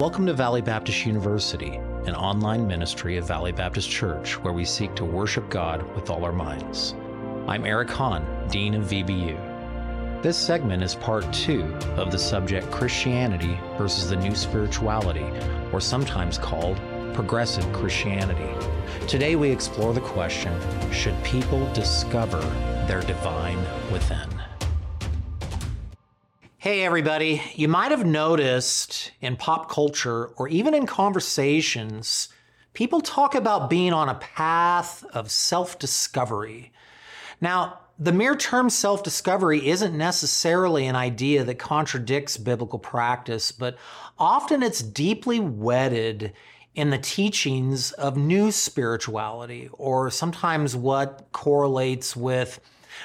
Welcome to Valley Baptist University, an online ministry of Valley Baptist Church where we seek to worship God with all our minds. I'm Eric Hahn, Dean of VBU. This segment is part two of the subject Christianity versus the New Spirituality, or sometimes called Progressive Christianity. Today we explore the question Should people discover their divine within? Hey, everybody. You might have noticed in pop culture or even in conversations, people talk about being on a path of self discovery. Now, the mere term self discovery isn't necessarily an idea that contradicts biblical practice, but often it's deeply wedded in the teachings of new spirituality, or sometimes what correlates with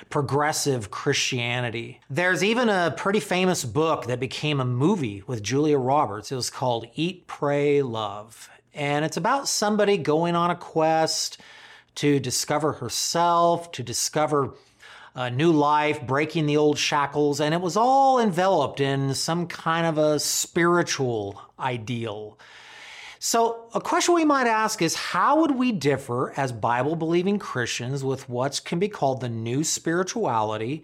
progressive Christianity. There's even a pretty famous book that became a movie with Julia Roberts. It was called Eat, Pray, Love. And it's about somebody going on a quest to discover herself, to discover a new life, breaking the old shackles, and it was all enveloped in some kind of a spiritual ideal. So, a question we might ask is how would we differ as Bible believing Christians with what can be called the new spirituality?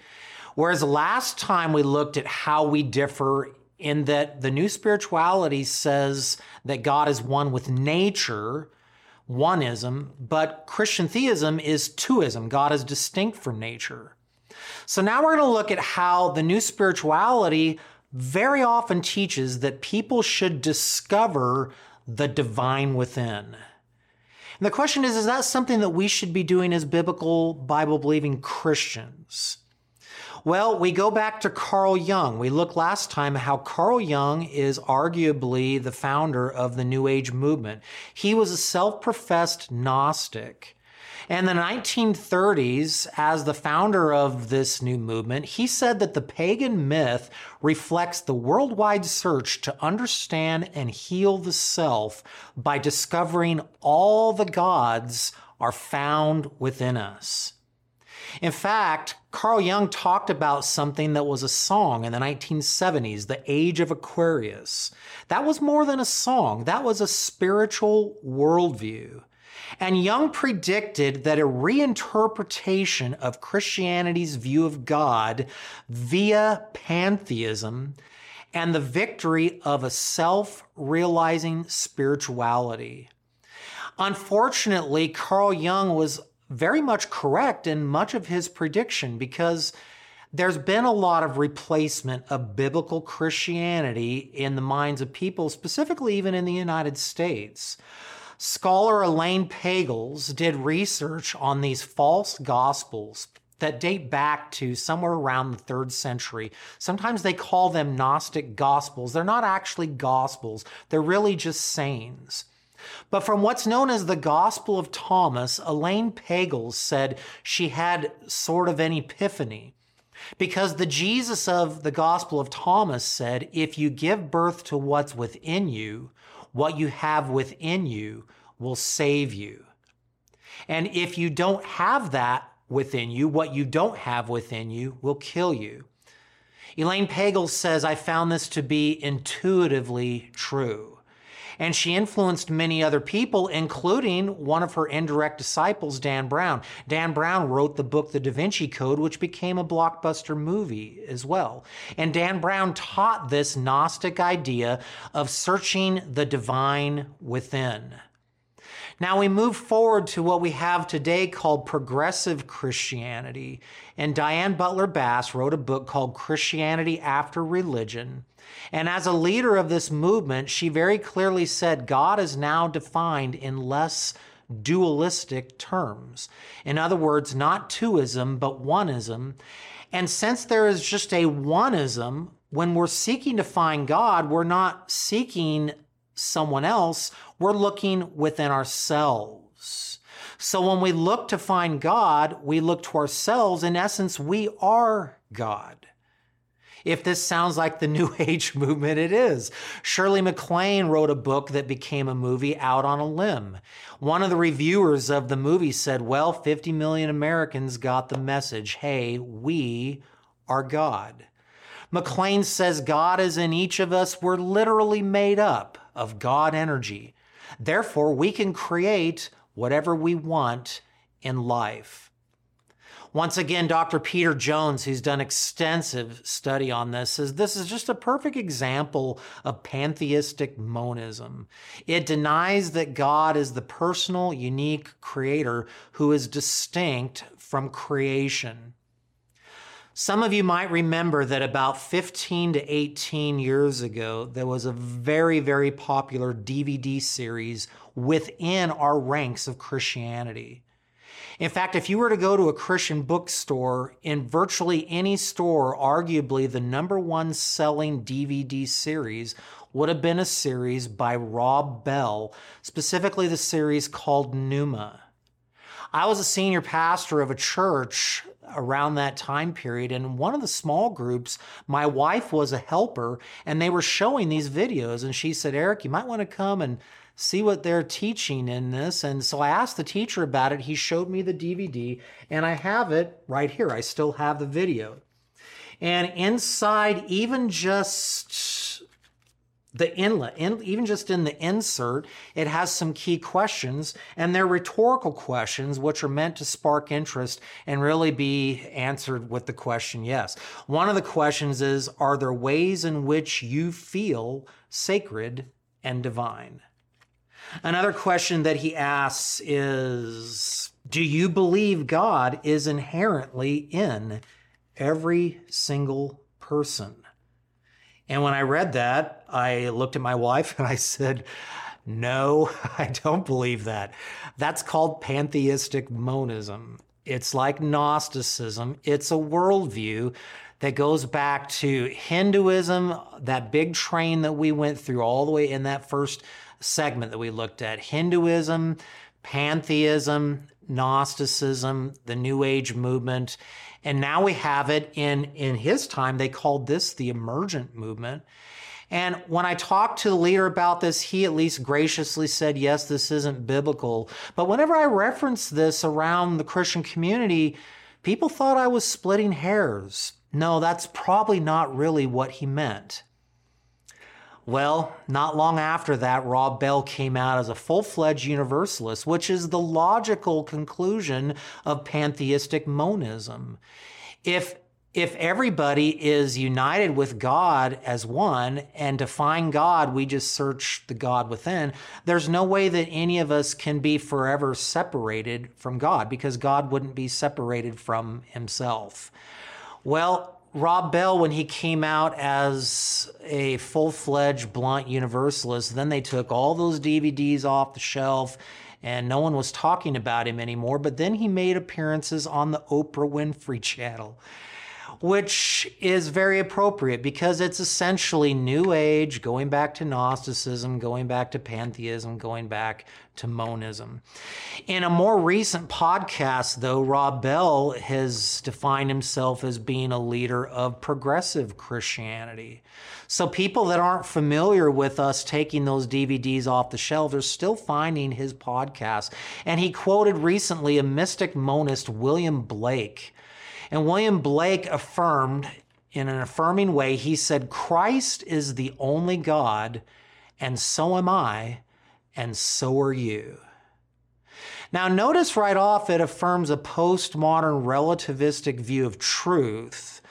Whereas last time we looked at how we differ in that the new spirituality says that God is one with nature, oneism, but Christian theism is twoism. God is distinct from nature. So now we're going to look at how the new spirituality very often teaches that people should discover the divine within. And the question is, is that something that we should be doing as biblical, Bible believing Christians? Well, we go back to Carl Jung. We looked last time how Carl Jung is arguably the founder of the New Age movement. He was a self professed Gnostic. In the 1930s, as the founder of this new movement, he said that the pagan myth reflects the worldwide search to understand and heal the self by discovering all the gods are found within us. In fact, Carl Jung talked about something that was a song in the 1970s, the Age of Aquarius. That was more than a song, that was a spiritual worldview. And Jung predicted that a reinterpretation of Christianity's view of God via pantheism and the victory of a self realizing spirituality. Unfortunately, Carl Jung was very much correct in much of his prediction because there's been a lot of replacement of biblical Christianity in the minds of people, specifically even in the United States. Scholar Elaine Pagels did research on these false gospels that date back to somewhere around the third century. Sometimes they call them Gnostic gospels. They're not actually gospels, they're really just sayings. But from what's known as the Gospel of Thomas, Elaine Pagels said she had sort of an epiphany. Because the Jesus of the Gospel of Thomas said, if you give birth to what's within you, what you have within you will save you. And if you don't have that within you, what you don't have within you will kill you. Elaine Pagels says, I found this to be intuitively true. And she influenced many other people, including one of her indirect disciples, Dan Brown. Dan Brown wrote the book, The Da Vinci Code, which became a blockbuster movie as well. And Dan Brown taught this Gnostic idea of searching the divine within. Now we move forward to what we have today called progressive Christianity. And Diane Butler Bass wrote a book called Christianity After Religion. And as a leader of this movement, she very clearly said God is now defined in less dualistic terms. In other words, not twoism, but oneism. And since there is just a oneism, when we're seeking to find God, we're not seeking someone else, we're looking within ourselves. So when we look to find God, we look to ourselves. In essence, we are God. If this sounds like the New Age movement, it is. Shirley MacLaine wrote a book that became a movie out on a limb. One of the reviewers of the movie said, Well, 50 million Americans got the message hey, we are God. MacLaine says God is in each of us. We're literally made up of God energy. Therefore, we can create whatever we want in life. Once again, Dr. Peter Jones, who's done extensive study on this, says this is just a perfect example of pantheistic monism. It denies that God is the personal, unique creator who is distinct from creation. Some of you might remember that about 15 to 18 years ago, there was a very, very popular DVD series within our ranks of Christianity. In fact, if you were to go to a Christian bookstore, in virtually any store, arguably the number one selling DVD series would have been a series by Rob Bell, specifically the series called Nooma. I was a senior pastor of a church around that time period. And one of the small groups, my wife was a helper, and they were showing these videos. And she said, Eric, you might want to come and see what they're teaching in this. And so I asked the teacher about it. He showed me the DVD, and I have it right here. I still have the video. And inside, even just the inlet, in, even just in the insert, it has some key questions, and they're rhetorical questions which are meant to spark interest and really be answered with the question yes. One of the questions is Are there ways in which you feel sacred and divine? Another question that he asks is Do you believe God is inherently in every single person? And when I read that, I looked at my wife and I said, No, I don't believe that. That's called pantheistic monism. It's like Gnosticism, it's a worldview that goes back to Hinduism, that big train that we went through all the way in that first segment that we looked at Hinduism, pantheism, Gnosticism, the New Age movement. And now we have it in, in his time, they called this the emergent movement. And when I talked to the leader about this, he at least graciously said, yes, this isn't biblical. But whenever I referenced this around the Christian community, people thought I was splitting hairs. No, that's probably not really what he meant. Well, not long after that, Rob Bell came out as a full fledged universalist, which is the logical conclusion of pantheistic monism. If if everybody is united with God as one, and to find God, we just search the God within, there's no way that any of us can be forever separated from God because God wouldn't be separated from himself. Well, Rob Bell, when he came out as a full fledged blunt universalist, then they took all those DVDs off the shelf and no one was talking about him anymore. But then he made appearances on the Oprah Winfrey channel which is very appropriate because it's essentially New Age, going back to Gnosticism, going back to pantheism, going back to monism. In a more recent podcast, though, Rob Bell has defined himself as being a leader of progressive Christianity. So people that aren't familiar with us taking those DVDs off the shelf are still finding his podcast. And he quoted recently a mystic monist, William Blake and William Blake affirmed in an affirming way, he said, Christ is the only God, and so am I, and so are you. Now, notice right off it affirms a postmodern relativistic view of truth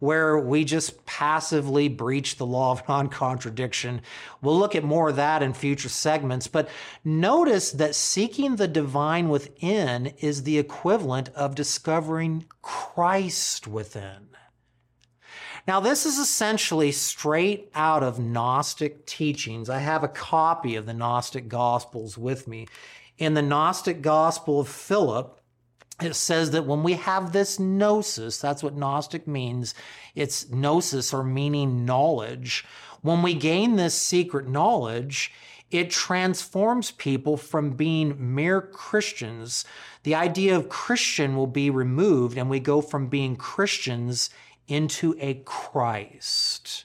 where we just passively breach the law of non contradiction. We'll look at more of that in future segments, but notice that seeking the divine within is the equivalent of discovering Christ within. Now, this is essentially straight out of Gnostic teachings. I have a copy of the Gnostic Gospels with me. In the Gnostic Gospel of Philip, it says that when we have this gnosis, that's what Gnostic means. It's gnosis or meaning knowledge. When we gain this secret knowledge, it transforms people from being mere Christians. The idea of Christian will be removed, and we go from being Christians into a Christ.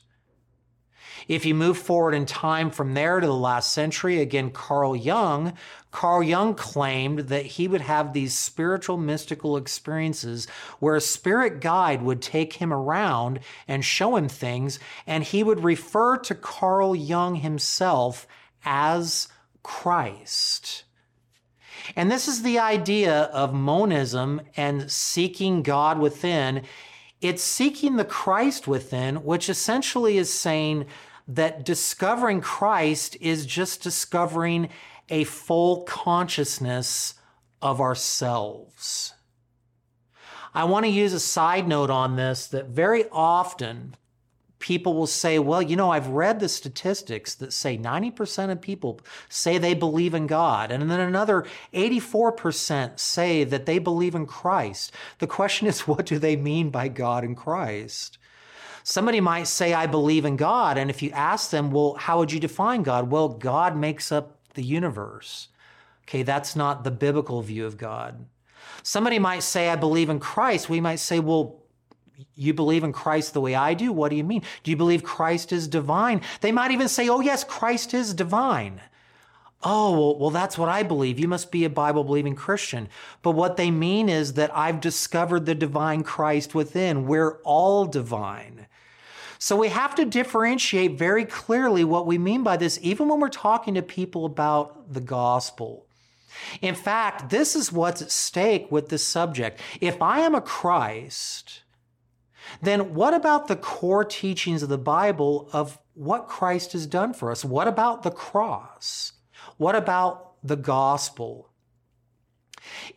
If you move forward in time from there to the last century, again, Carl Jung, Carl Jung claimed that he would have these spiritual mystical experiences where a spirit guide would take him around and show him things, and he would refer to Carl Jung himself as Christ. And this is the idea of monism and seeking God within. It's seeking the Christ within, which essentially is saying that discovering Christ is just discovering a full consciousness of ourselves. I want to use a side note on this that very often people will say, well, you know, I've read the statistics that say 90% of people say they believe in God, and then another 84% say that they believe in Christ. The question is, what do they mean by God and Christ? Somebody might say, I believe in God. And if you ask them, well, how would you define God? Well, God makes up the universe. Okay, that's not the biblical view of God. Somebody might say, I believe in Christ. We might say, well, you believe in Christ the way I do? What do you mean? Do you believe Christ is divine? They might even say, oh, yes, Christ is divine. Oh, well, that's what I believe. You must be a Bible believing Christian. But what they mean is that I've discovered the divine Christ within. We're all divine. So we have to differentiate very clearly what we mean by this, even when we're talking to people about the gospel. In fact, this is what's at stake with this subject. If I am a Christ, then what about the core teachings of the Bible of what Christ has done for us? What about the cross? What about the gospel?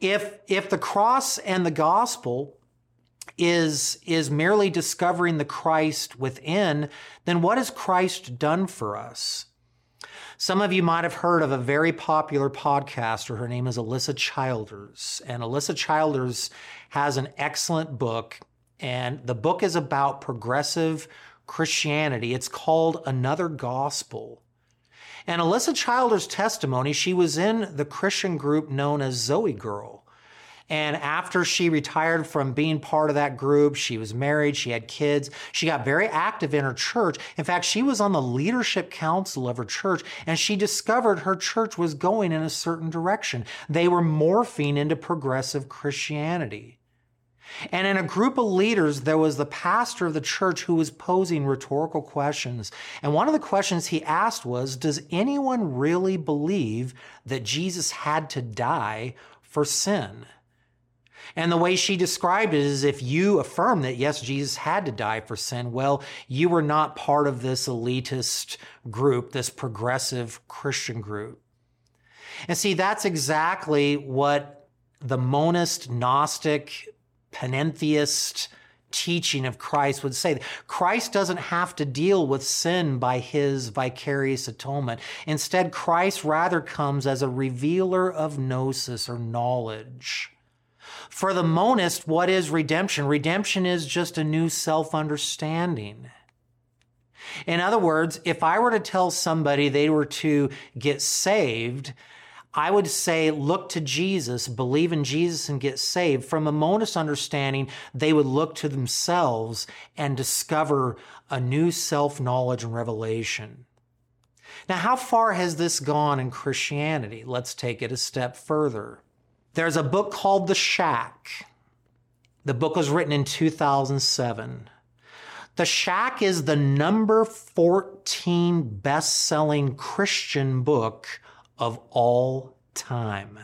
If, if the cross and the gospel is, is merely discovering the Christ within, then what has Christ done for us? Some of you might have heard of a very popular podcaster. Her name is Alisa Childers. And Alisa Childers has an excellent book and the book is about progressive Christianity. It's called Another Gospel. And Alisa Childers' testimony, she was in the Christian group known as ZOEgirl. And after she retired from being part of that group, she was married, she had kids, she got very active in her church. In fact, she was on the leadership council of her church, and she discovered her church was going in a certain direction. They were morphing into progressive Christianity. And in a group of leaders, there was the pastor of the church who was posing rhetorical questions. And one of the questions he asked was Does anyone really believe that Jesus had to die for sin? And the way she described it is if you affirm that, yes, Jesus had to die for sin, well, you were not part of this elitist group, this progressive Christian group. And see, that's exactly what the monist, Gnostic, panentheist teaching of Christ would say. Christ doesn't have to deal with sin by his vicarious atonement. Instead, Christ rather comes as a revealer of gnosis or knowledge. For the monist, what is redemption? Redemption is just a new self understanding. In other words, if I were to tell somebody they were to get saved, I would say look to Jesus, believe in Jesus and get saved. From a monist understanding, they would look to themselves and discover a new self knowledge and revelation. Now, how far has this gone in Christianity? Let's take it a step further. There's a book called The Shack. The book was written in 2007. The Shack is the number 14 best selling Christian book of all time.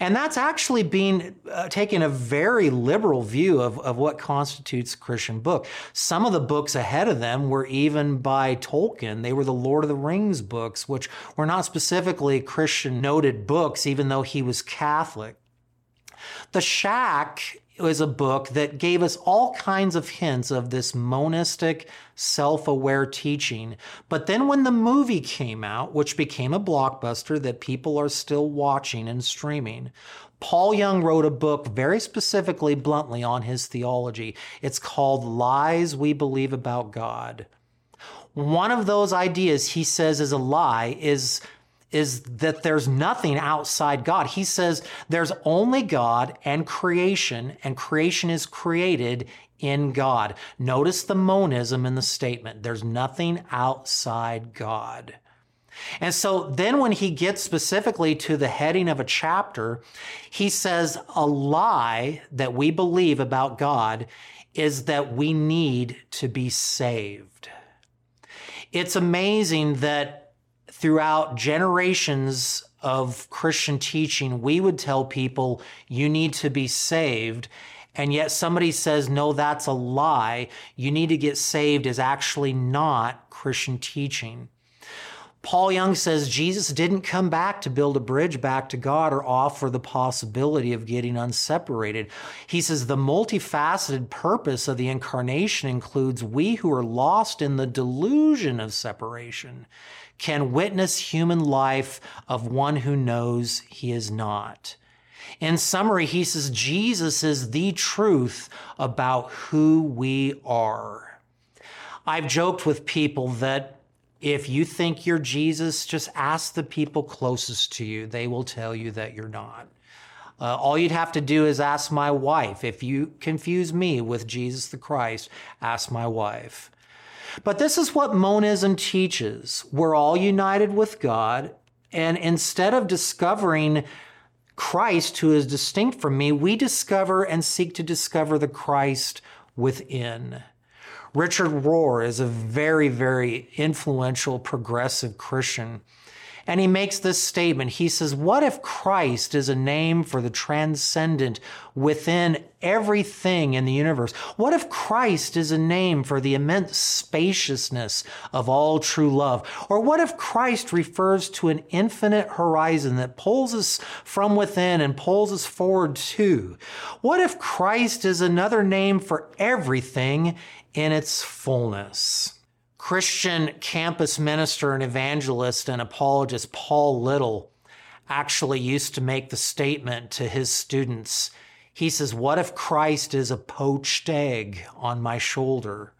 And that's actually being uh, taking a very liberal view of, of what constitutes Christian book. Some of the books ahead of them were even by Tolkien. They were the Lord of the Rings books, which were not specifically Christian noted books, even though he was Catholic. The Shack was a book that gave us all kinds of hints of this monistic, self aware teaching. But then when the movie came out, which became a blockbuster that people are still watching and streaming, Paul Young wrote a book very specifically, bluntly, on his theology. It's called Lies We Believe About God. One of those ideas he says is a lie is is that there's nothing outside God. He says there's only God and creation, and creation is created in God. Notice the monism in the statement. There's nothing outside God. And so then when he gets specifically to the heading of a chapter, he says a lie that we believe about God is that we need to be saved. It's amazing that throughout generations of Christian teaching, we would tell people you need to be saved. And yet somebody says, no, that's a lie. You need to get saved is actually not Christian teaching. Paul Young says Jesus didn't come back to build a bridge back to God or offer the possibility of getting unseparated. He says the multifaceted purpose of the incarnation includes we who are lost in the delusion of separation can witness human life of one who knows he is not. In summary, he says Jesus is the truth about who we are. I've joked with people that if you think you're Jesus, just ask the people closest to you. They will tell you that you're not. Uh, all you'd have to do is ask my wife. If you confuse me with Jesus the Christ, ask my wife. But this is what monism teaches. We're all united with God, and instead of discovering Christ, who is distinct from me, we discover and seek to discover the Christ within. Richard Rohr is a very, very influential progressive Christian. And he makes this statement. He says, What if Christ is a name for the transcendent within everything in the universe? What if Christ is a name for the immense spaciousness of all true love? Or what if Christ refers to an infinite horizon that pulls us from within and pulls us forward too? What if Christ is another name for everything in its fullness. Christian campus minister and evangelist and apologist Paul Little actually used to make the statement to his students. He says, What if Christ is a poached egg on my shoulder?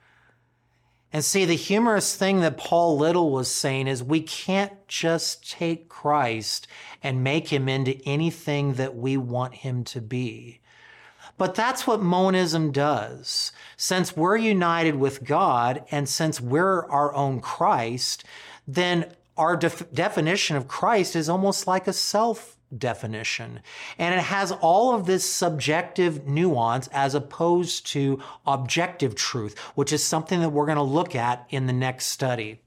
And see, the humorous thing that Paul Little was saying is we can't just take Christ and make him into anything that we want him to be. But that's what monism does. Since we're united with God and since we're our own Christ, then our def- definition of Christ is almost like a self definition. And it has all of this subjective nuance as opposed to objective truth, which is something that we're going to look at in the next study.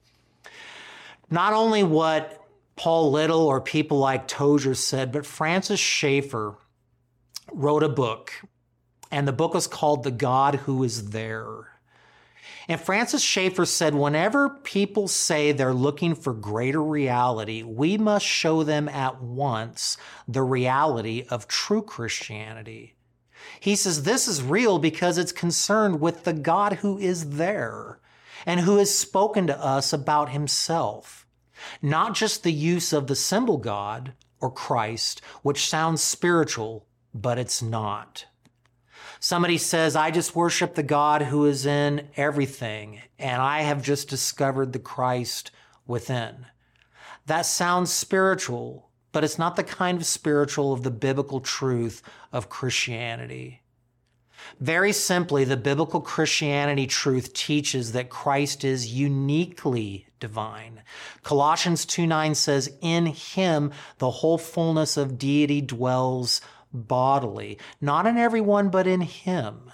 Not only what Paul Little or people like Tozer said, but Francis Schaeffer wrote a book and the book was called The God Who Is There. And Francis Schaeffer said, whenever people say they're looking for greater reality, we must show them at once the reality of true Christianity. He says this is real because it's concerned with the God who is there and who has spoken to us about himself. Not just the use of the symbol God or Christ, which sounds spiritual, but it's not. Somebody says, I just worship the God who is in everything, and I have just discovered the Christ within. That sounds spiritual, but it's not the kind of spiritual of the biblical truth of Christianity. Very simply, the biblical Christianity truth teaches that Christ is uniquely divine. Colossians 2 9 says, In him the whole fullness of deity dwells bodily, not in everyone, but in him.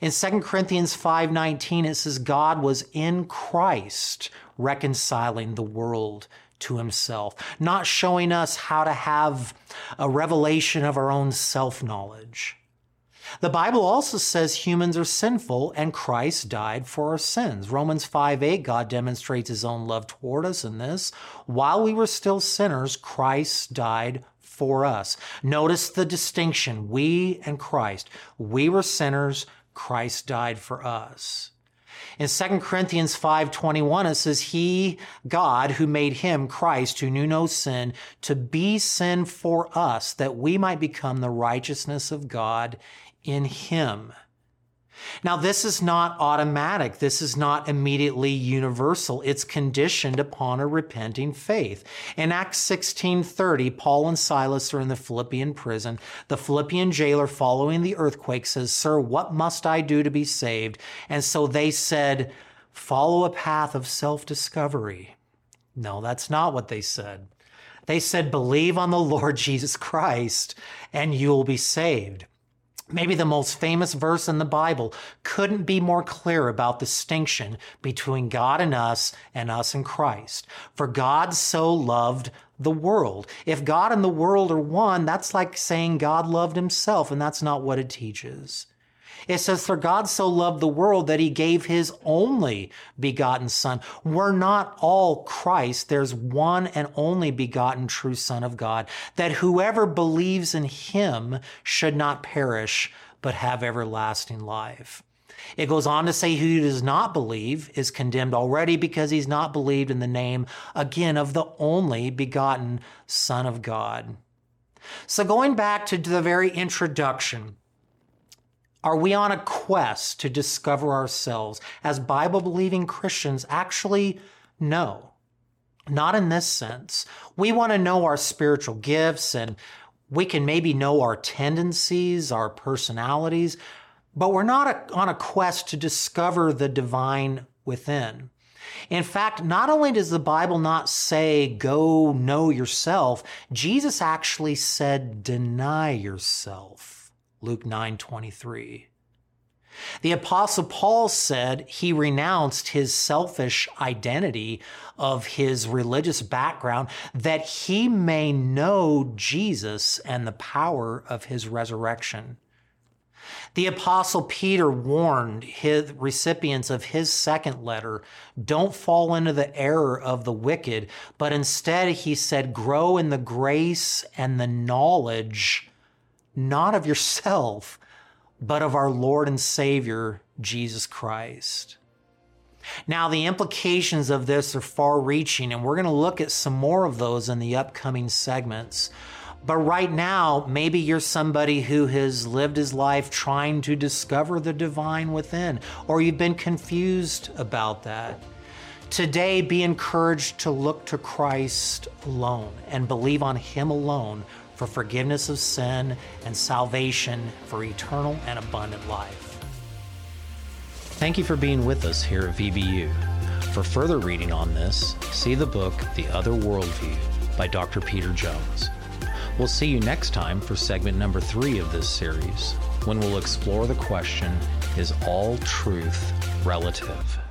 In 2 Corinthians 5:19 it says God was in Christ reconciling the world to himself, not showing us how to have a revelation of our own self-knowledge. The Bible also says humans are sinful and Christ died for our sins. Romans 5 8, God demonstrates his own love toward us in this. While we were still sinners, Christ died for us. Notice the distinction we and Christ. We were sinners, Christ died for us. In 2 Corinthians 5:21 it says he God who made him Christ who knew no sin to be sin for us that we might become the righteousness of God in him. Now, this is not automatic. This is not immediately universal. It's conditioned upon a repenting faith. In Acts 16:30, Paul and Silas are in the Philippian prison. The Philippian jailer, following the earthquake, says, Sir, what must I do to be saved? And so they said, Follow a path of self discovery. No, that's not what they said. They said, Believe on the Lord Jesus Christ, and you will be saved. Maybe the most famous verse in the Bible couldn't be more clear about distinction between God and us and us and Christ. For God so loved the world. If God and the world are one, that's like saying God loved himself, and that's not what it teaches. It says, For God so loved the world that he gave his only begotten Son. We're not all Christ. There's one and only begotten true Son of God, that whoever believes in him should not perish, but have everlasting life. It goes on to say, Who does not believe is condemned already because he's not believed in the name, again, of the only begotten Son of God. So, going back to the very introduction, are we on a quest to discover ourselves as Bible believing Christians? Actually, no. Not in this sense. We want to know our spiritual gifts and we can maybe know our tendencies, our personalities, but we're not a, on a quest to discover the divine within. In fact, not only does the Bible not say, go know yourself, Jesus actually said, deny yourself. Luke 9:23. The apostle Paul said he renounced his selfish identity of his religious background that he may know Jesus and the power of his resurrection. The apostle Peter warned his recipients of his second letter, don't fall into the error of the wicked, but instead he said, grow in the grace and the knowledge not of yourself, but of our Lord and Savior, Jesus Christ. Now, the implications of this are far reaching, and we're going to look at some more of those in the upcoming segments. But right now, maybe you're somebody who has lived his life trying to discover the divine within, or you've been confused about that. Today, be encouraged to look to Christ alone and believe on Him alone for forgiveness of sin and salvation for eternal and abundant life. Thank you for being with us here at VBU. For further reading on this, see the book The Other Worldview by Dr. Peter Jones. We'll see you next time for segment number three of this series, when we'll explore the question Is all truth relative?